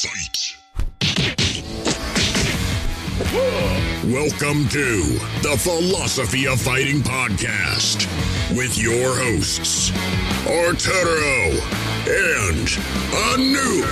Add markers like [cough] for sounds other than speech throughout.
Fight. Welcome to the Philosophy of Fighting podcast with your hosts, Arturo and Anu.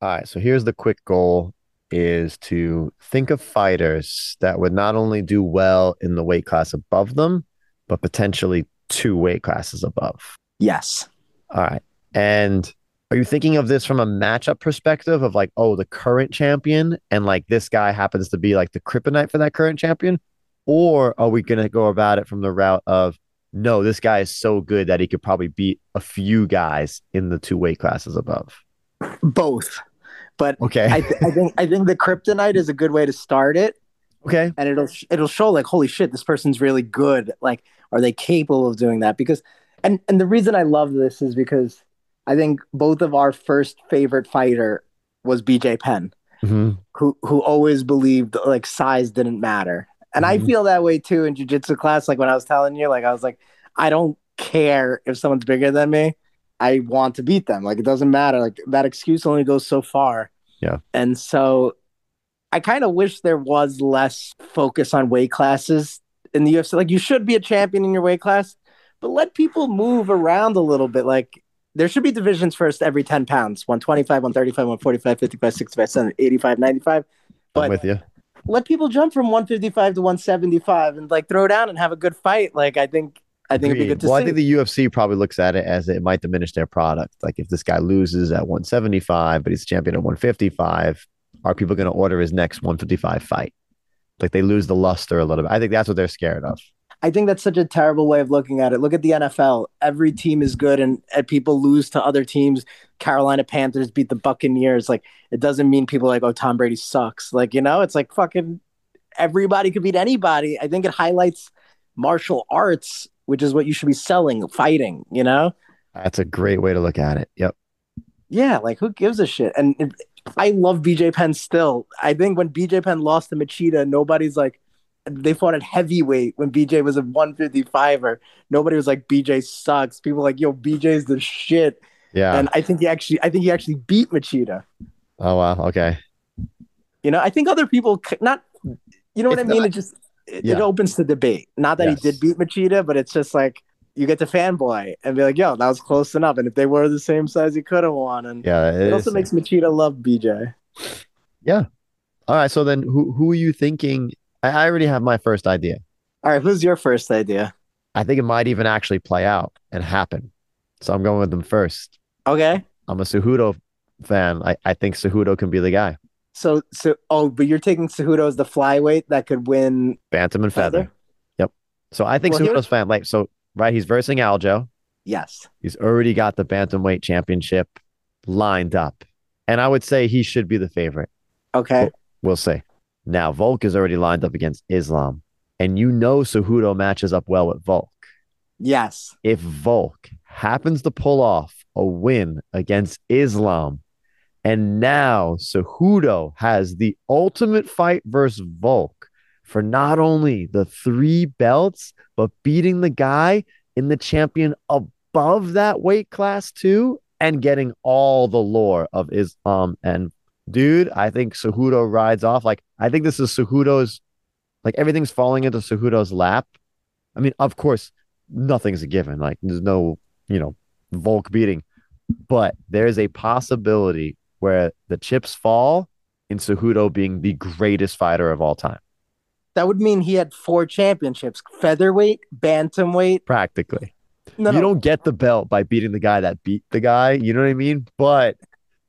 All right, so here's the quick goal is to think of fighters that would not only do well in the weight class above them, but potentially two weight classes above. Yes. All right. And are you thinking of this from a matchup perspective of like, oh, the current champion and like this guy happens to be like the kryptonite for that current champion? Or are we going to go about it from the route of, no, this guy is so good that he could probably beat a few guys in the two weight classes above? Both. But Okay. I, th- I think I think the kryptonite is a good way to start it, okay. and it'll it'll show like, holy shit, this person's really good. Like, are they capable of doing that? Because, and and the reason I love this is because I think both of our first favorite fighter was BJ Penn, Mhm. who who always believed like size didn't matter, and I Mhm. feel that way too in jujitsu class. Like when I was telling you, like I was like, I don't care if someone's bigger than me. I want to beat them. Like it doesn't matter. Like that excuse only goes so far. Yeah. And so I kind of wish there was less focus on weight classes in the UFC. Like you should be a champion in your weight class, but let people move around a little bit. Like there should be divisions first every 10 pounds 125, 135, 145, 55, 65, 70, 85, 95. I'm with you. let people jump from 155 to 175 and like throw down and have a good fight. Like I think I think it'd be good to well, see. I think the UFC probably looks at it as it might diminish their product. Like if this guy loses at 175, but he's a champion at 155, are people going to order his next 155 fight? Like they lose the luster a little bit. I think that's what they're scared of. I think that's such a terrible way of looking at it. Look at the NFL. Every team is good and, and people lose to other teams. Carolina Panthers beat the Buccaneers. Like it doesn't mean people are like, oh, Tom Brady sucks. Like, you know, it's like fucking everybody could beat anybody. I think it highlights martial arts, which is what you should be selling, fighting, you know? That's a great way to look at it. Yep. Yeah, like who gives a shit? And if, I love BJ Penn still. I think when BJ Penn lost to Machida, nobody's like, they fought at heavyweight when BJ was a 155er. Nobody was like, BJ sucks. People were like, yo, BJ's the shit. Yeah. And I think he actually, I think he actually beat Machida. oh wow. Okay. You know, I think other people, not, you know what It's I mean? not- it just, it, Yeah. it opens to debate. Not that Yes. he did beat Machida, but it's just like, you get to fanboy and be like, yo, that was close enough. And if they were the same size, he could have won. And Yeah. it, It, also makes Machida love BJ. Yeah. All right. So then, who who are you thinking? I, I already have my first idea. All right, who's your first idea? I think it might even actually play out and happen. So I'm going with them first. Okay. I'm a Cejudo fan. I, I think Cejudo can be the guy. So so oh, but you're taking Cejudo as the flyweight that could win Bantam and feather. feather? Yep. So I think Well, Cejudo's fan. Like so, right? He's versing Aljo. Yes. He's already got the bantamweight championship lined up, and I would say he should be the favorite. Okay. We'll see. Now Volk is already lined up against Islam, and you know Cejudo matches up well with Volk. Yes. If Volk happens to pull off a win against Islam, and now Cejudo has the ultimate fight versus Volk for not only the three belts, but beating the guy in the champion above that weight class too, and getting all the lore of Islam. And dude, I think Cejudo rides off. Like, I think this is Cejudo's, like, everything's falling into Cejudo's lap. I mean, of course, nothing's a given. Like, there's no, you know, Volk beating, but there's a possibility where the chips fall in Cejudo being the greatest fighter of all time, That would mean he had four championships: featherweight, bantamweight. practically. No, you no. don't get the belt by beating the guy that beat the guy. You know what I mean? But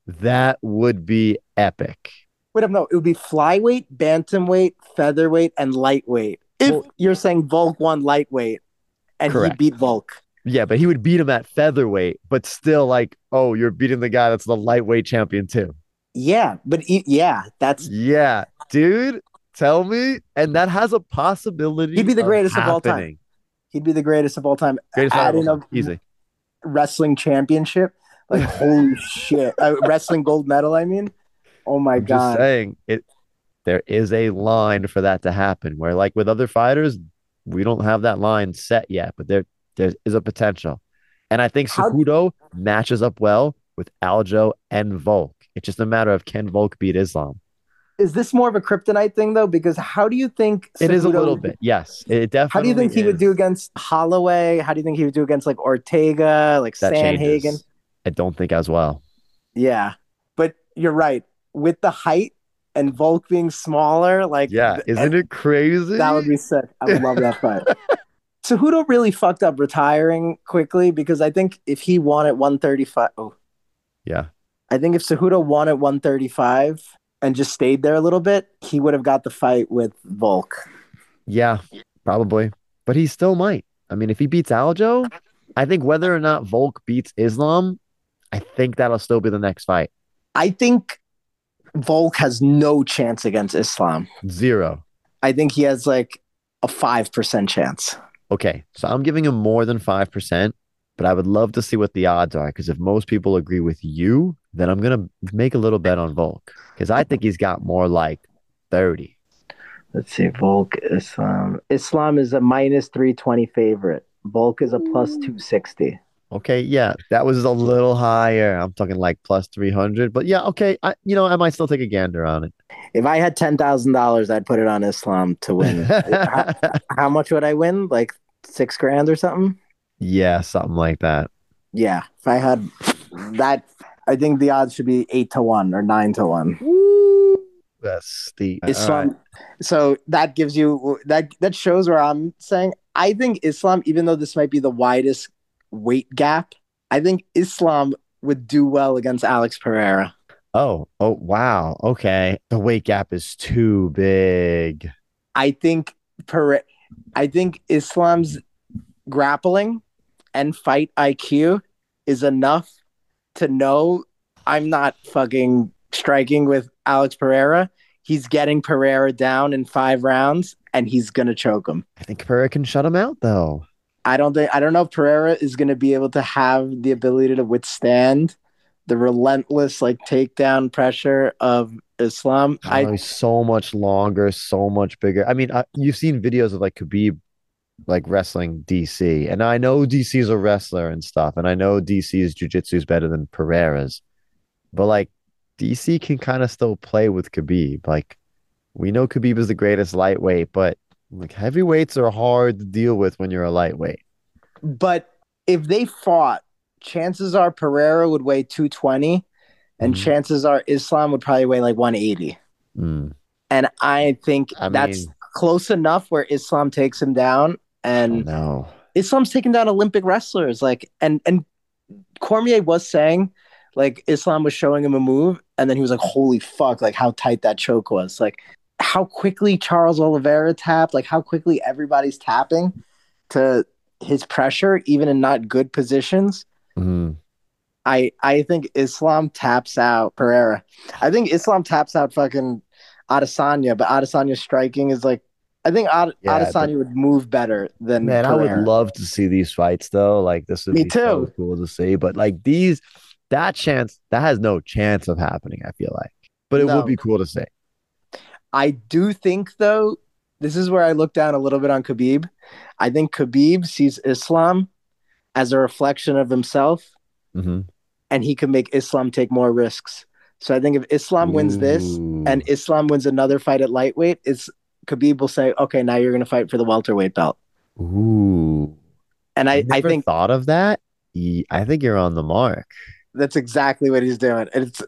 that would be epic. Wait, no, it would be flyweight, bantamweight, featherweight, and lightweight. If Well- you're saying Volk won lightweight, and Correct. he beat Volk. Yeah, but he would beat him at featherweight, but still, like, oh, you're beating the guy that's the lightweight champion too. Yeah, but he, yeah, that's Yeah, dude, tell me. And that has a possibility. He'd be the greatest of all time. he'd be the greatest of all time. Greatest of all time. Easy. wrestling championship, like [laughs] holy shit, uh, wrestling gold medal. I mean, oh my I'm just god. saying it. There is a line for that to happen. Where, like with other fighters, we don't have that line set yet, but there there is a potential. And I think How- matches up well with Aljo and Volk. It's just a matter of can Volk beat Islam. Is this more of a kryptonite thing though? Because how do you think It is a Cejudo- little bit. Yes, it definitely. How do you think he would do against Holloway? How do you think he would do against like Ortega, like that Sandhagen? changes. I don't think as well. Yeah, but you're right. With the height and Volk being smaller, like Yeah, isn't eh, it crazy? that would be sick. I would love that fight. [laughs] Cejudo really fucked up retiring quickly because I think if he won at 135, oh, yeah. I think if Cejudo won at 135 and just stayed there a little bit, he would have got the fight with Volk. Yeah, probably. But he still might. I mean, if he beats Aljo, I think whether or not Volk beats Islam, I think that'll still be the next fight. I think Volk has no chance against Islam. Zero. I think he has like a 5% chance. Okay, so I'm giving him more than 5%, but I would love to see what the odds are because if most people agree with you, then I'm going to make a little bet on Volk because I think he's got more like 30. Let's see. Volk, Islam. Islam is a minus 320 favorite. Volk is a plus 260. Okay, yeah, that was a little higher. I'm talking like plus 300, but yeah, okay, I you know, I might still take a gander on it. If I had $10,000, I'd put it on Islam to win. [laughs] how, how much would I win? Like six grand or something? yeah, something like that. Yeah. If I had that, I think the odds should be eight to one or nine to one. That's steep. Islam. So that gives you that that shows where I'm saying I think Islam, even though this might be the widest weight gap, I think Islam would do well against Alex Pereira. Oh, oh, wow. Okay. The weight gap is too big. I think Pere- I think Islam's grappling and fight IQ is enough to know I'm not fucking striking with Alex Pereira. He's getting Pereira down in five rounds and he's gonna choke him. I think Pereira can shut him out, though. I don't think I don't know if Pereira is gonna be able to have the ability to withstand the relentless like takedown pressure of Islam. I he's so much longer, so much bigger. I mean, I, you've seen videos of like Khabib like wrestling DC, and I know DC's a wrestler and stuff, and I know DC's jiu-jitsu is better than Pereira's, but like DC can kind of still play with Khabib. Like we know Khabib is the greatest lightweight, but like heavyweights are hard to deal with when you're a lightweight. but if they fought, chances are Pereira would weigh 220 and Mhm. chances are Islam would probably weigh like 180. Mm. And I think I that's mean- close enough where Islam takes him down and no. Islam's taking down Olympic wrestlers. Like and and Cormier was saying like Islam was showing him a move and then he was like, holy fuck, like how tight that choke was. Like how quickly Charles Oliveira tapped, like how quickly everybody's tapping to his pressure, even in not good positions. Mhm. I I think Islam taps out Pereira. I think Islam taps out fucking Adesanya, but Adesanya's striking is like I think Ad- Yeah, Adesanya would move better than Man, I would love to see these fights though. Like this would Me be so too. cool to see. But like these, that chance, that has no chance of happening. I feel like, but it No. would be cool to see. I do think though, this is where I look down a little bit on Khabib. I think Khabib sees Islam as a reflection of himself, hmm and he can make Islam take more risks. So I think if Islam wins this and Islam wins another fight at lightweight, it's Khabib will say, "Okay, now you're going to fight for the welterweight belt." ooh, And I, I never think thought of that. I think you're on the mark. that's exactly what he's doing. And it's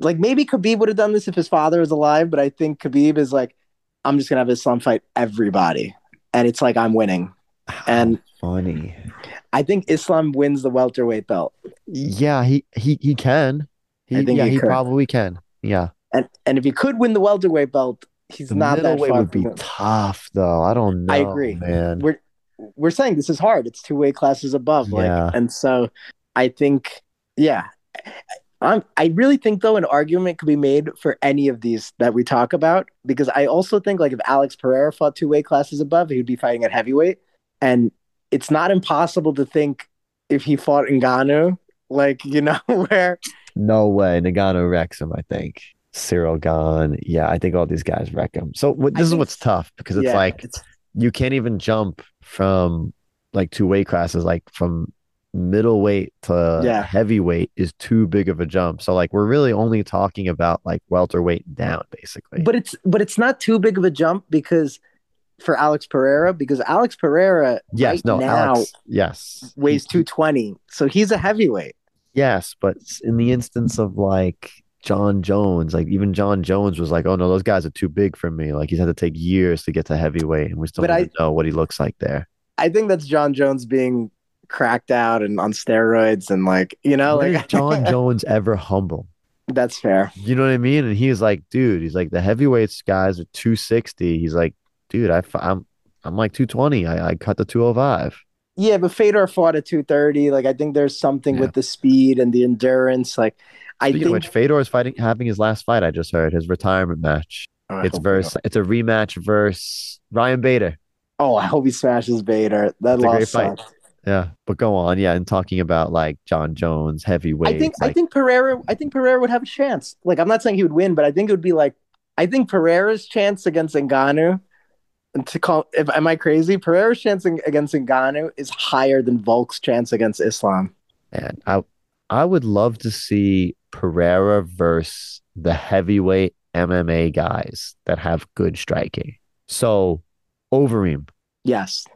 like maybe Khabib would have done this if his father was alive, but I think Khabib is like, I'm just gonna have Islam fight everybody, and it's like I'm winning. [sighs] And Funny. I think Islam wins the welterweight belt. Yeah, he he he can. He, I think yeah, he he probably can. Yeah, And and if he could win the welterweight belt, he's the not that far. would be tough though. I don't know. I agree. man. We're we're saying this is hard. It's two weight classes above. Like, Yeah. and so I think, yeah. I'm, I really think though an argument could be made for any of these that we talk about because I also think like if Alex Pereira fought two weight classes above, he would be fighting at heavyweight, and it's not impossible to think if he fought Ngannou, like you know [laughs] where No way. Ngannou wrecks him, I think. Ciryl Gane. Yeah, I think all these guys wreck him. So what, I this is think- what's tough because it's yeah, like it's- you can't even jump from like two weight classes, like from middleweight to Yeah. heavyweight is too big of a jump. So like we're really only talking about like welterweight down, basically. But it's but it's not too big of a jump because for Alex Pereira because Alex Pereira yes, right no, now Alex, yes, weighs two twenty, so he's a heavyweight. Yes, but in the instance of like Jon Jones, like even Jon Jones was like, "Oh no, those guys are too big for me." Like he's had to take years to get to heavyweight, and we still But don't I- know what he looks like there. I think that's Jon Jones being cracked out and on steroids and like you know When like Jon [laughs] Jones ever humble? that's fair. You know what I mean? And he's like, dude, he's like the heavyweights guys are 260. He's like, dude, I, am I'm like 220. I, I cut the 205. Yeah, but Fedor fought at two thirty. Like I think there's something Yeah. with the speed and the endurance. Like I Speaking think which, Fedor is fighting, having his last fight. I just heard his retirement match. Oh, It's verse. It's a rematch versus Ryan Bader. Oh, I hope he smashes Bader. That It's a great fight. sucked. Yeah, but go on. Yeah, and talking about like Jon Jones, heavyweight. I think I think Pereira I think Pereira would have a chance. Like I'm not saying he would win, but I think it would be like I think Pereira's chance against Ngannou to call if am I crazy? Pereira's chance against Ngannou is higher than Volk's chance against Islam. And I I would love to see Pereira versus the heavyweight MMA guys that have good striking. So Overeem, Yes.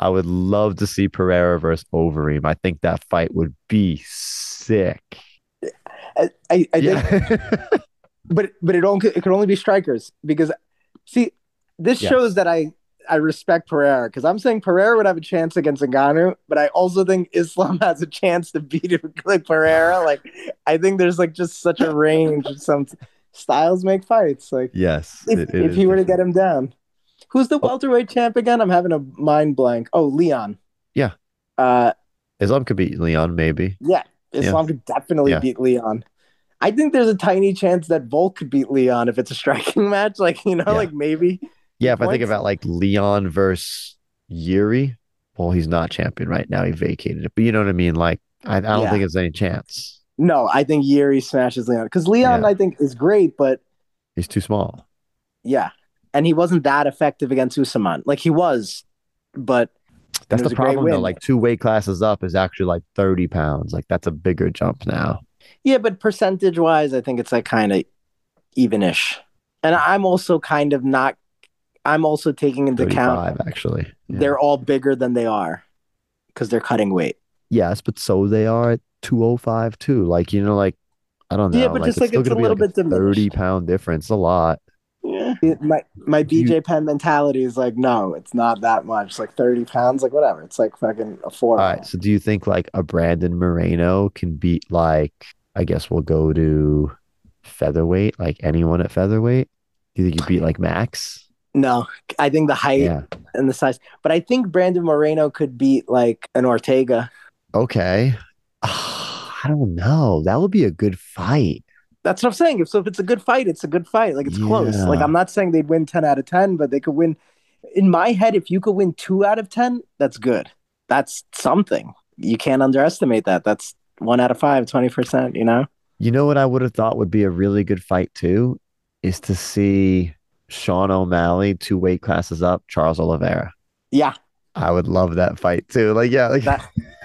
I would love to see Pereira versus Overeem. I think that fight would be sick. I, I, I think yeah. [laughs] but but it only it could only be strikers because see this Yes. shows that I I respect Pereira because I'm saying Pereira would have a chance against Ngannou, but I also think Islam [laughs] has a chance to beat him [laughs] like Pereira. Like I think there's like just such a range of some styles make fights. Like yes. if, it- it if he were to get him down, who's the Oh. welterweight champ again? I'm having a mind blank. Oh, Leon. Yeah. Uh, Islam could beat Leon, maybe. yeah, Islam could definitely Yeah. beat Leon. I think there's a tiny chance that Volk could beat Leon if it's a striking [laughs] match. Like, you know, Yeah. like maybe. Yeah, if I think about like Leon versus Yuri, well, he's not champion right now. He vacated it. But you know what I mean? Like, I, I don't Yeah. think there's any chance. No, I think Yuri smashes Leon because Leon, Yeah. I think, is great, but He's too small. yeah, and he wasn't that effective against Usman. Like he was, but That's the a problem though. Like two weight classes up is actually like 30 pounds. Like that's a bigger jump now. yeah, but percentage wise, I think it's like kind of evenish. And I'm also kind of not. I'm also taking into account actually. Yeah. they're all bigger than they are because they're cutting weight. yes, but so they are at 205 too. Like, you know, like I don't know. Yeah, but just, like, it's a little like bit 30 diminished. pound difference. A lot. My my Do you- BJ Penn mentality is like, no, it's not that much. Like thirty pounds, like whatever. It's like fucking a four. All right. So do you think like a Brandon Moreno can beat like I guess we'll go to featherweight, like anyone at featherweight? Do you think you beat like Max? No, I think the height Yeah. and the size. But I think Brandon Moreno could beat like an Ortega. Okay. [sighs] I don't know. That would be a good fight. That's what I'm saying. If so, if it's a good fight, it's a good fight. Like it's close. Like I'm not saying they'd win ten out of ten, but they could win. In my head, if you could win two out of ten, that's good. That's something. You can't underestimate that. That's one out of five, 20%, you know? You know what I would have thought would be a really good fight too is to see Sean O'Malley two weight classes up, Charles Oliveira. Yeah. I would love that fight too. Like yeah, like That- [laughs]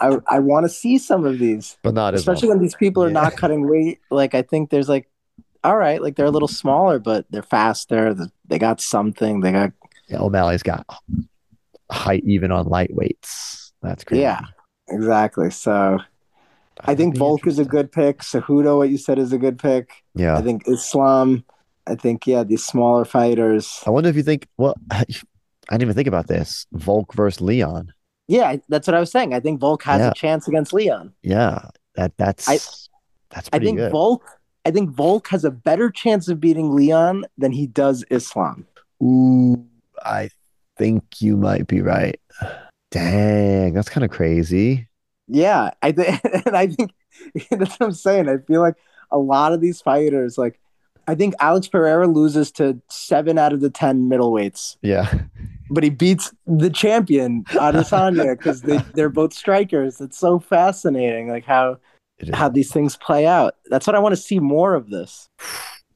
I, I want to see some of these. but not as especially when these people are Yeah. not cutting weight. Like I think there's like, all right, like they're a little smaller, but they're faster. They got something. They got Yeah, O'Malley's got height even on lightweights. That's crazy. yeah, exactly. So I That'd think Volk is a good pick. Cejudo, what you said, is a good pick. Yeah. I think Islam. I think yeah, these smaller fighters. I wonder if you think, well, [laughs] I didn't even think about this. Volk versus Leon. Yeah, that's what I was saying. I think Volk has Yeah. a chance against Leon. Yeah, that that's I- that's I think good. Volk. I think Volk has a better chance of beating Leon than he does Islam. Ooh, I think you might be right. Dang, that's kind of crazy. Yeah, I think, [laughs] and I think [laughs] that's what I'm saying. I feel like a lot of these fighters, like, I think Alex Pereira loses to seven out of the ten middleweights, Yeah, but he beats the champion Adesanya because they they're both strikers. It's so fascinating, like how how these things play out. That's what I want to see more of this. [sighs]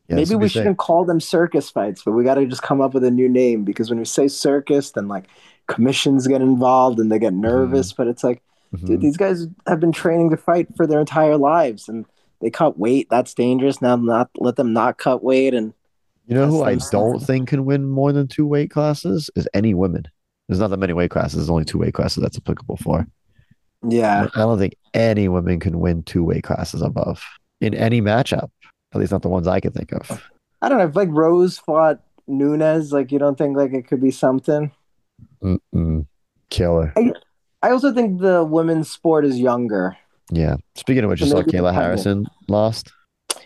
Yeah, Maybe we shouldn't call them circus fights, but we got to just come up with a new name because when we say circus, then like commissions get involved and they get nervous. Mm-hmm. But it's like Mhm. Dude, these guys have been training to fight for their entire lives, and they cut weight. That's dangerous. Now, not let them not cut weight, and You know who I don't think can win more than two weight classes is any women. There's not that many weight classes. There's only two weight classes that's applicable for. yeah, I don't think any women can win two weight classes above in any matchup. At least not the ones I can think of. I don't know. If like Rose fought Nunes, like you don't think like it could be something. Mm-mm. Killer. I also think the women's sport is younger. Yeah. Speaking of which, you saw Kayla Harrison lost.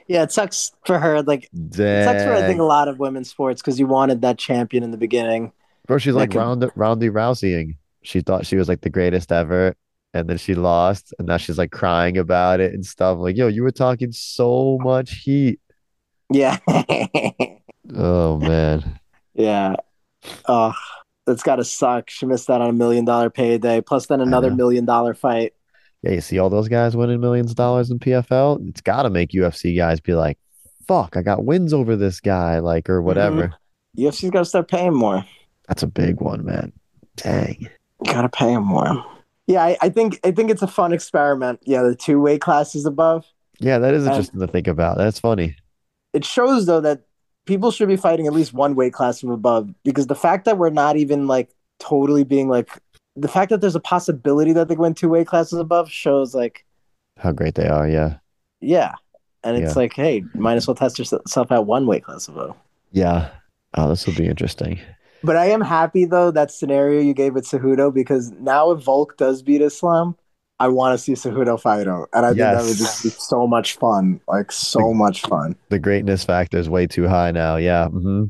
Yeah, it sucks for her. Like it sucks for I think a lot of women's sports because you wanted that champion in the beginning. Bro, she's like could- round roundy rouseying. She thought she was like the greatest ever, and then she lost, and now she's like crying about it and stuff. Like, yo, you were talking so much heat. Yeah, [laughs] Oh man. yeah. Oh, that's got to suck. She missed out on a million dollar payday, plus then another million dollar fight. Yeah, you see all those guys winning millions of dollars in PFL. It's got to make UFC guys be like, "Fuck, I got wins over this guy," like or mm-hmm. whatever. UFC's got to start paying more. That's a big one, man. Dang. Got to pay him more. Yeah, I, I think I think it's a fun experiment. Yeah, the two weight classes above. Yeah, that is And- interesting to think about. That's funny. It shows though that people should be fighting at least one weight class from above because the fact that we're not even like totally being like the fact that there's a possibility that they went two weight classes above shows like How great they are. Yeah. yeah, and it's Yeah. like hey, might as well test yourself at one weight class above. Yeah. Oh, this will be interesting. But I am happy though that scenario you gave with Cejudo because now if Volk does beat Islam, I want to see Cejudo fight him, and I think that would just be so much fun, like so much fun. The greatness factor is way too high now. Yeah. hmm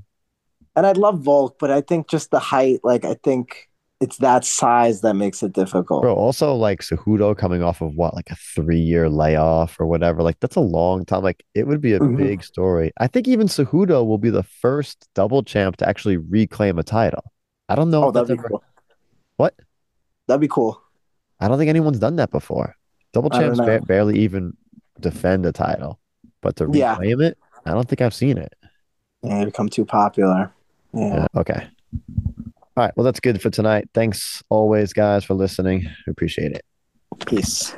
And I love Volk, but I think just the height, like I think it's that size that makes it difficult. Bro, also like Cejudo coming off of what, like a three year layoff or whatever. Like that's a long time. Like it would be a Mhm. big story. I think even Cejudo will be the first double champ to actually reclaim a title. I don't know oh, if that'd be ever- cool. what? That'd be cool. I don't think anyone's done that before. Double champs ba- barely even defend a title, but to Yeah. reclaim it, I don't think I've seen it. Yeah, become too popular. Yeah. Yeah. Okay. All right. Well, that's good for tonight. Thanks always, guys, for listening. We appreciate it. Peace.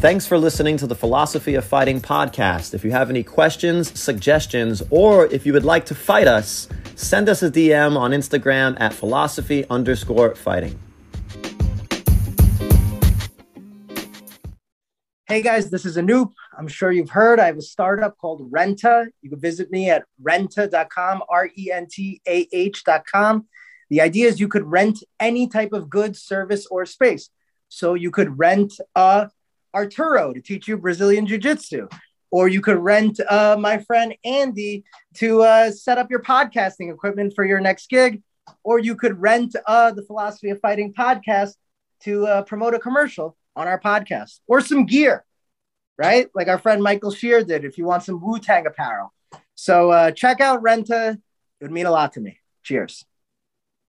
Thanks for listening to the Philosophy of Fighting podcast. If you have any questions, suggestions, or if you would like to fight us, send us a DM on Instagram at philosophy underscore fighting. Hey guys, this is Anoop. I'm sure you've heard I have a startup called Rentah. You can visit me at rentah.com, R E N T A H.com. The idea is you could rent any type of good, service, or space. So you could rent uh, Arturo to teach you Brazilian Jiu Jitsu, or you could rent uh, my friend Andy to uh, set up your podcasting equipment for your next gig, or you could rent uh, the Philosophy of Fighting podcast to uh, promote a commercial on our podcast or some gear, right? Like our friend Michael Shear did if you want some Wu Tang apparel. So uh, check out Rentah. It would mean a lot to me. Cheers.